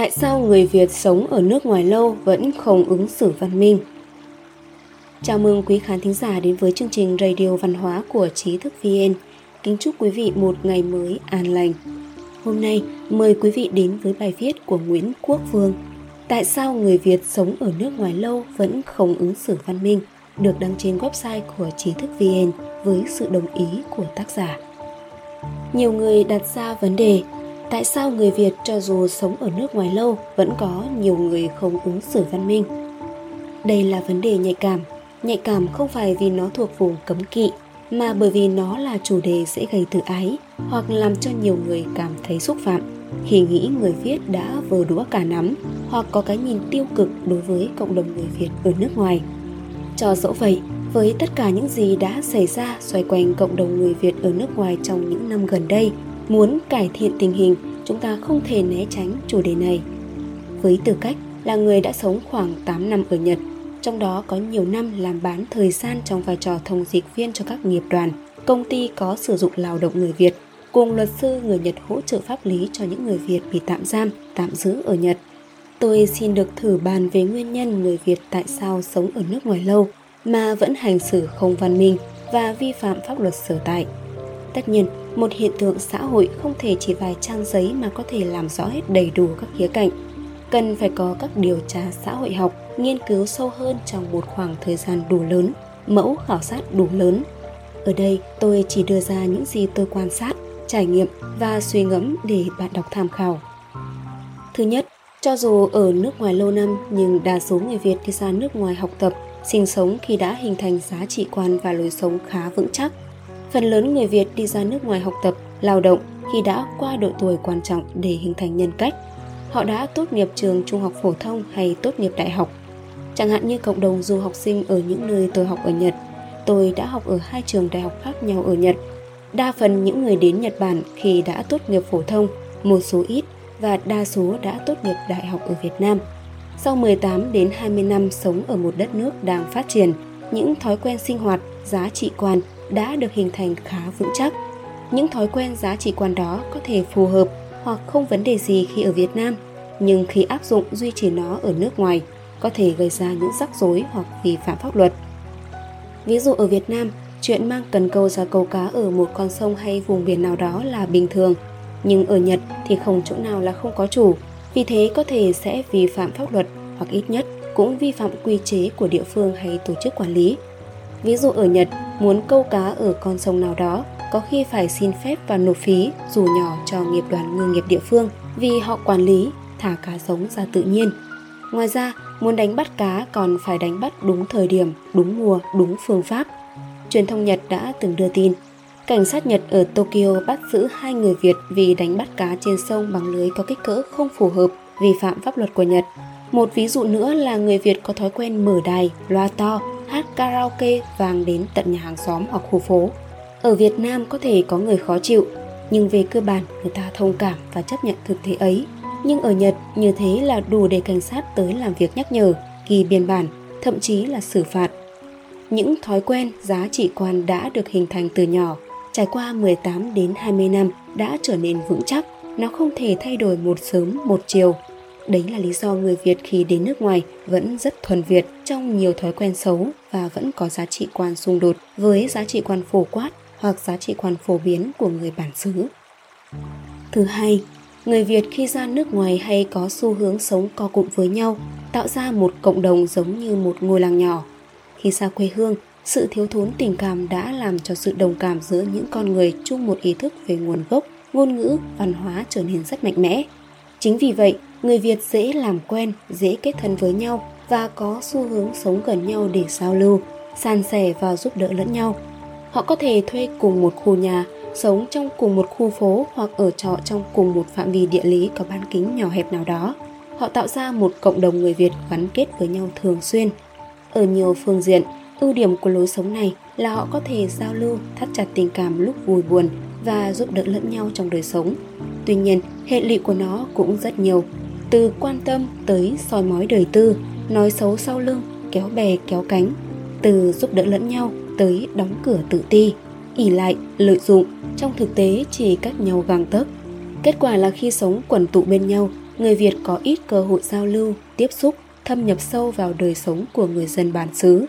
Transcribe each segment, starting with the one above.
Tại sao người Việt sống ở nước ngoài lâu vẫn không ứng xử văn minh? Chào mừng quý khán thính giả đến với chương trình Radio Văn hóa của Trí thức VN. Kính chúc quý vị một ngày mới an lành. Hôm nay, mời quý vị đến với bài viết của Nguyễn Quốc Vương. Tại sao người Việt sống ở nước ngoài lâu vẫn không ứng xử văn minh? Được đăng trên website của Trí thức VN với sự đồng ý của tác giả. Nhiều người đặt ra vấn đề tại sao người Việt cho dù sống ở nước ngoài lâu vẫn có nhiều người không ứng xử văn minh? Đây là vấn đề nhạy cảm. Nhạy cảm không phải vì nó thuộc vùng cấm kỵ, mà bởi vì nó là chủ đề dễ gây tự ái hoặc làm cho nhiều người cảm thấy xúc phạm khi nghĩ người Việt đã vờ đũa cả nắm hoặc có cái nhìn tiêu cực đối với cộng đồng người Việt ở nước ngoài. Cho dẫu vậy, với tất cả những gì đã xảy ra xoay quanh cộng đồng người Việt ở nước ngoài trong những năm gần đây, muốn cải thiện tình hình, chúng ta không thể né tránh chủ đề này. Với tư cách là người đã sống khoảng 8 năm ở Nhật, trong đó có nhiều năm làm bán thời gian trong vai trò thông dịch viên cho các nghiệp đoàn, công ty có sử dụng lao động người Việt, cùng luật sư người Nhật hỗ trợ pháp lý cho những người Việt bị tạm giam, tạm giữ ở Nhật. Tôi xin được thử bàn về nguyên nhân người Việt tại sao sống ở nước ngoài lâu mà vẫn hành xử không văn minh và vi phạm pháp luật sở tại. Tất nhiên, một hiện tượng xã hội không thể chỉ vài trang giấy mà có thể làm rõ hết đầy đủ các khía cạnh. Cần phải có các điều tra xã hội học, nghiên cứu sâu hơn trong một khoảng thời gian đủ lớn, mẫu khảo sát đủ lớn. Ở đây, tôi chỉ đưa ra những gì tôi quan sát, trải nghiệm và suy ngẫm để bạn đọc tham khảo. Thứ nhất, cho dù ở nước ngoài lâu năm nhưng đa số người Việt đi ra nước ngoài học tập, sinh sống khi đã hình thành giá trị quan và lối sống khá vững chắc – Phần lớn người Việt đi ra nước ngoài học tập, lao động khi đã qua độ tuổi quan trọng để hình thành nhân cách. Họ đã tốt nghiệp trường trung học phổ thông hay tốt nghiệp đại học. Chẳng hạn như cộng đồng du học sinh ở những nơi tôi học ở Nhật. Tôi đã học ở hai trường đại học khác nhau ở Nhật. Đa phần những người đến Nhật Bản khi đã tốt nghiệp phổ thông, một số ít và đa số đã tốt nghiệp đại học ở Việt Nam. Sau 18 đến 20 năm sống ở một đất nước đang phát triển, những thói quen sinh hoạt, giá trị quan đã được hình thành khá vững chắc. Những thói quen giá trị quan đó có thể phù hợp hoặc không vấn đề gì khi ở Việt Nam, nhưng khi áp dụng duy trì nó ở nước ngoài có thể gây ra những rắc rối hoặc vi phạm pháp luật. Ví dụ ở Việt Nam, chuyện mang cần câu ra câu cá ở một con sông hay vùng biển nào đó là bình thường, nhưng ở Nhật thì không chỗ nào là không có chủ, vì thế có thể sẽ vi phạm pháp luật hoặc ít nhất cũng vi phạm quy chế của địa phương hay tổ chức quản lý. Ví dụ ở Nhật, muốn câu cá ở con sông nào đó có khi phải xin phép và nộp phí dù nhỏ cho nghiệp đoàn ngư nghiệp địa phương vì họ quản lý thả cá sống ra tự nhiên. Ngoài ra, muốn đánh bắt cá còn phải đánh bắt đúng thời điểm, đúng mùa, đúng phương pháp. Truyền thông Nhật đã từng đưa tin, cảnh sát Nhật ở Tokyo bắt giữ hai người Việt vì đánh bắt cá trên sông bằng lưới có kích cỡ không phù hợp, vi phạm pháp luật của Nhật. Một ví dụ nữa là người Việt có thói quen mở đài, loa to hát karaoke vang đến tận nhà hàng xóm hoặc khu phố. Ở Việt Nam có thể có người khó chịu, nhưng về cơ bản người ta thông cảm và chấp nhận thực tế ấy. Nhưng ở Nhật, như thế là đủ để cảnh sát tới làm việc nhắc nhở, ghi biên bản, thậm chí là xử phạt. Những thói quen, giá trị quan đã được hình thành từ nhỏ, trải qua 18 đến 20 năm đã trở nên vững chắc, nó không thể thay đổi một sớm một chiều Đấy là lý do người Việt khi đến nước ngoài vẫn rất thuần Việt trong nhiều thói quen xấu và vẫn có giá trị quan xung đột với giá trị quan phổ quát hoặc giá trị quan phổ biến của người bản xứ. Thứ hai, người Việt khi ra nước ngoài hay có xu hướng sống co cụm với nhau, tạo ra một cộng đồng giống như một ngôi làng nhỏ. Khi xa quê hương, sự thiếu thốn tình cảm đã làm cho sự đồng cảm giữa những con người chung một ý thức về nguồn gốc, ngôn ngữ, văn hóa trở nên rất mạnh mẽ. Chính vì vậy, người Việt dễ làm quen, dễ kết thân với nhau và có xu hướng sống gần nhau để giao lưu, san sẻ và giúp đỡ lẫn nhau. Họ có thể thuê cùng một khu nhà, sống trong cùng một khu phố hoặc ở trọ trong cùng một phạm vi địa lý có bán kính nhỏ hẹp nào đó. Họ tạo ra một cộng đồng người Việt gắn kết với nhau thường xuyên. Ở nhiều phương diện, ưu điểm của lối sống này là họ có thể giao lưu, thắt chặt tình cảm lúc vui buồn và giúp đỡ lẫn nhau trong đời sống. Tuy nhiên, hệ lụy của nó cũng rất nhiều, từ quan tâm tới soi mói đời tư nói xấu sau lưng kéo bè kéo cánh từ giúp đỡ lẫn nhau tới đóng cửa tự ti ỉ lại lợi dụng trong thực tế chỉ cách nhau gang tấc kết quả là khi sống quần tụ bên nhau người Việt có ít cơ hội giao lưu, tiếp xúc, thâm nhập sâu vào đời sống của người dân bản xứ.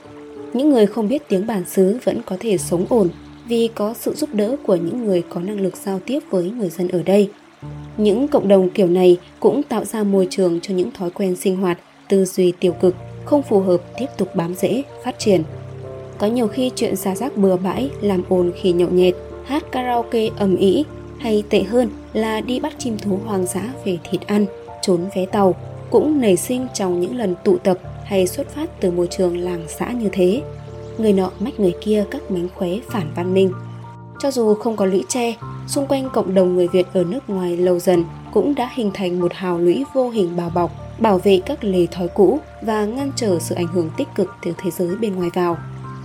Những người không biết tiếng bản xứ vẫn có thể sống ổn vì có sự giúp đỡ của những người có năng lực giao tiếp với người dân ở đây. Những cộng đồng kiểu này cũng tạo ra môi trường cho những thói quen sinh hoạt, tư duy tiêu cực, không phù hợp tiếp tục bám rễ, phát triển. Có nhiều khi chuyện xả rác bừa bãi, làm ồn khi nhậu nhẹt, hát karaoke ầm ĩ hay tệ hơn là đi bắt chim thú hoang dã về thịt ăn, trốn vé tàu cũng nảy sinh trong những lần tụ tập hay xuất phát từ môi trường làng xã như thế. Người nọ mách người kia các mánh khóe phản văn minh. Cho dù không có lũy tre, xung quanh cộng đồng người Việt ở nước ngoài lâu dần cũng đã hình thành một hào lũy vô hình bao bọc, bảo vệ các lề thói cũ và ngăn trở sự ảnh hưởng tích cực từ thế giới bên ngoài vào.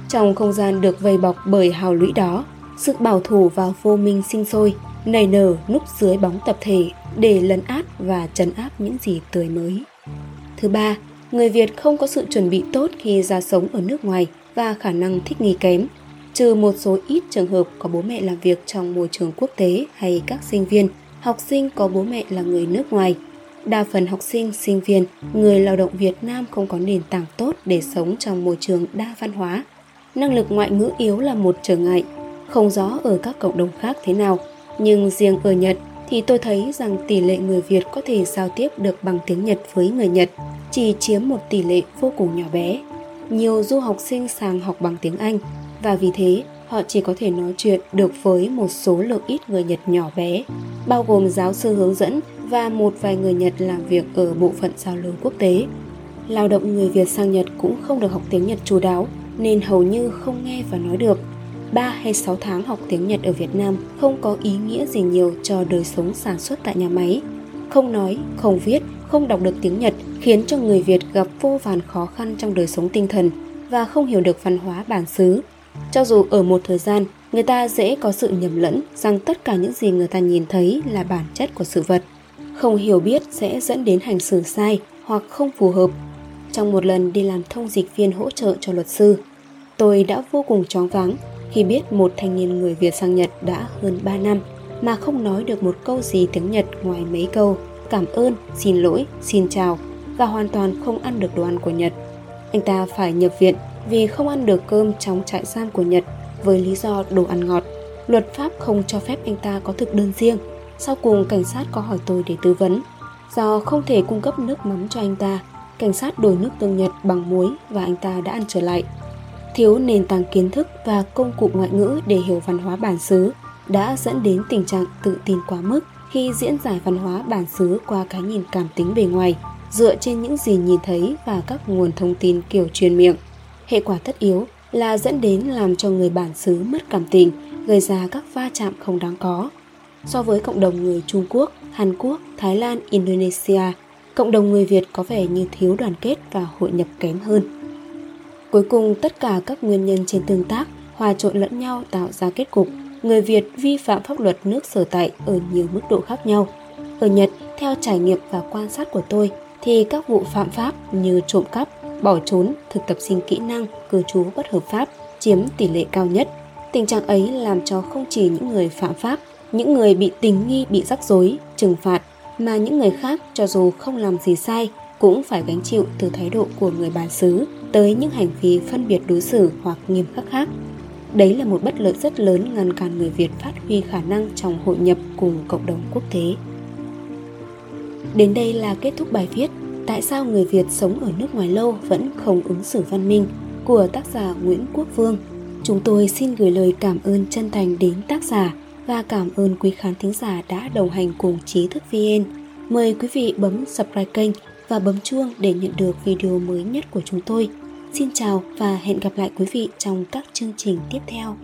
Trong không gian được vây bọc bởi hào lũy đó, sự bảo thủ và vô minh sinh sôi, nảy nở núp dưới bóng tập thể để lấn át và trấn áp những gì tươi mới. Thứ ba, người Việt không có sự chuẩn bị tốt khi ra sống ở nước ngoài và khả năng thích nghi kém, trừ một số ít trường hợp có bố mẹ làm việc trong môi trường quốc tế hay các sinh viên, học sinh có bố mẹ là người nước ngoài. Đa phần học sinh, sinh viên, người lao động Việt Nam không có nền tảng tốt để sống trong môi trường đa văn hóa. Năng lực ngoại ngữ yếu là một trở ngại, không rõ ở các cộng đồng khác thế nào, nhưng riêng ở Nhật thì tôi thấy rằng tỷ lệ người Việt có thể giao tiếp được bằng tiếng Nhật với người Nhật chỉ chiếm một tỷ lệ vô cùng nhỏ bé. Nhiều du học sinh sang học bằng tiếng Anh và vì thế họ chỉ có thể nói chuyện được với một số lượng ít người Nhật nhỏ bé, bao gồm giáo sư hướng dẫn và một vài người Nhật làm việc ở bộ phận giao lưu quốc tế. Lao động người Việt sang Nhật cũng không được học tiếng Nhật chú đáo nên hầu như không nghe và nói được 3 hay 6 tháng học tiếng Nhật ở Việt Nam không có ý nghĩa gì nhiều cho đời sống sản xuất tại nhà máy. Không nói, không viết, không đọc được tiếng Nhật khiến cho người Việt gặp vô vàn khó khăn trong đời sống tinh thần và không hiểu được văn hóa bản xứ. Cho dù ở một thời gian, người ta dễ có sự nhầm lẫn rằng tất cả những gì người ta nhìn thấy là bản chất của sự vật. Không hiểu biết sẽ dẫn đến hành xử sai hoặc không phù hợp. Trong một lần đi làm thông dịch viên hỗ trợ cho luật sư, tôi đã vô cùng choáng váng khi biết một thanh niên người Việt sang Nhật đã hơn 3 năm mà không nói được một câu gì tiếng Nhật ngoài mấy câu cảm ơn, xin lỗi, xin chào và hoàn toàn không ăn được đồ ăn của Nhật. Anh ta phải nhập viện vì không ăn được cơm trong trại giam của Nhật với lý do đồ ăn ngọt. Luật pháp không cho phép anh ta có thực đơn riêng. Sau cùng cảnh sát có hỏi tôi để tư vấn. Do không thể cung cấp nước mắm cho anh ta, cảnh sát đổi nước tương Nhật bằng muối và anh ta đã ăn trở lại thiếu nền tảng kiến thức và công cụ ngoại ngữ để hiểu văn hóa bản xứ đã dẫn đến tình trạng tự tin quá mức khi diễn giải văn hóa bản xứ qua cái nhìn cảm tính bề ngoài dựa trên những gì nhìn thấy và các nguồn thông tin kiểu truyền miệng hệ quả tất yếu là dẫn đến làm cho người bản xứ mất cảm tình gây ra các va chạm không đáng có. So với cộng đồng người trung quốc hàn quốc thái lan indonesia cộng đồng người việt có vẻ như thiếu đoàn kết và hội nhập kém hơn. Cuối cùng tất cả các nguyên nhân trên tương tác hòa trộn lẫn nhau tạo ra kết cục. Người Việt vi phạm pháp luật nước sở tại ở nhiều mức độ khác nhau. Ở Nhật, theo trải nghiệm và quan sát của tôi, thì các vụ phạm pháp như trộm cắp, bỏ trốn, thực tập sinh kỹ năng, cư trú bất hợp pháp chiếm tỷ lệ cao nhất. Tình trạng ấy làm cho không chỉ những người phạm pháp, những người bị tình nghi bị rắc rối, trừng phạt, mà những người khác cho dù không làm gì sai cũng phải gánh chịu từ thái độ của người bản xứ tới những hành vi phân biệt đối xử hoặc nghiêm khắc khác. Đấy là một bất lợi rất lớn ngăn cản người Việt phát huy khả năng trong hội nhập cùng cộng đồng quốc tế. Đến đây là kết thúc bài viết Tại sao người Việt sống ở nước ngoài lâu vẫn không ứng xử văn minh của tác giả Nguyễn Quốc Vương. Chúng tôi xin gửi lời cảm ơn chân thành đến tác giả và cảm ơn quý khán thính giả đã đồng hành cùng trí thức VN. Mời quý vị bấm subscribe kênh và bấm chuông để nhận được video mới nhất của chúng tôi. Xin chào và hẹn gặp lại quý vị trong các chương trình tiếp theo.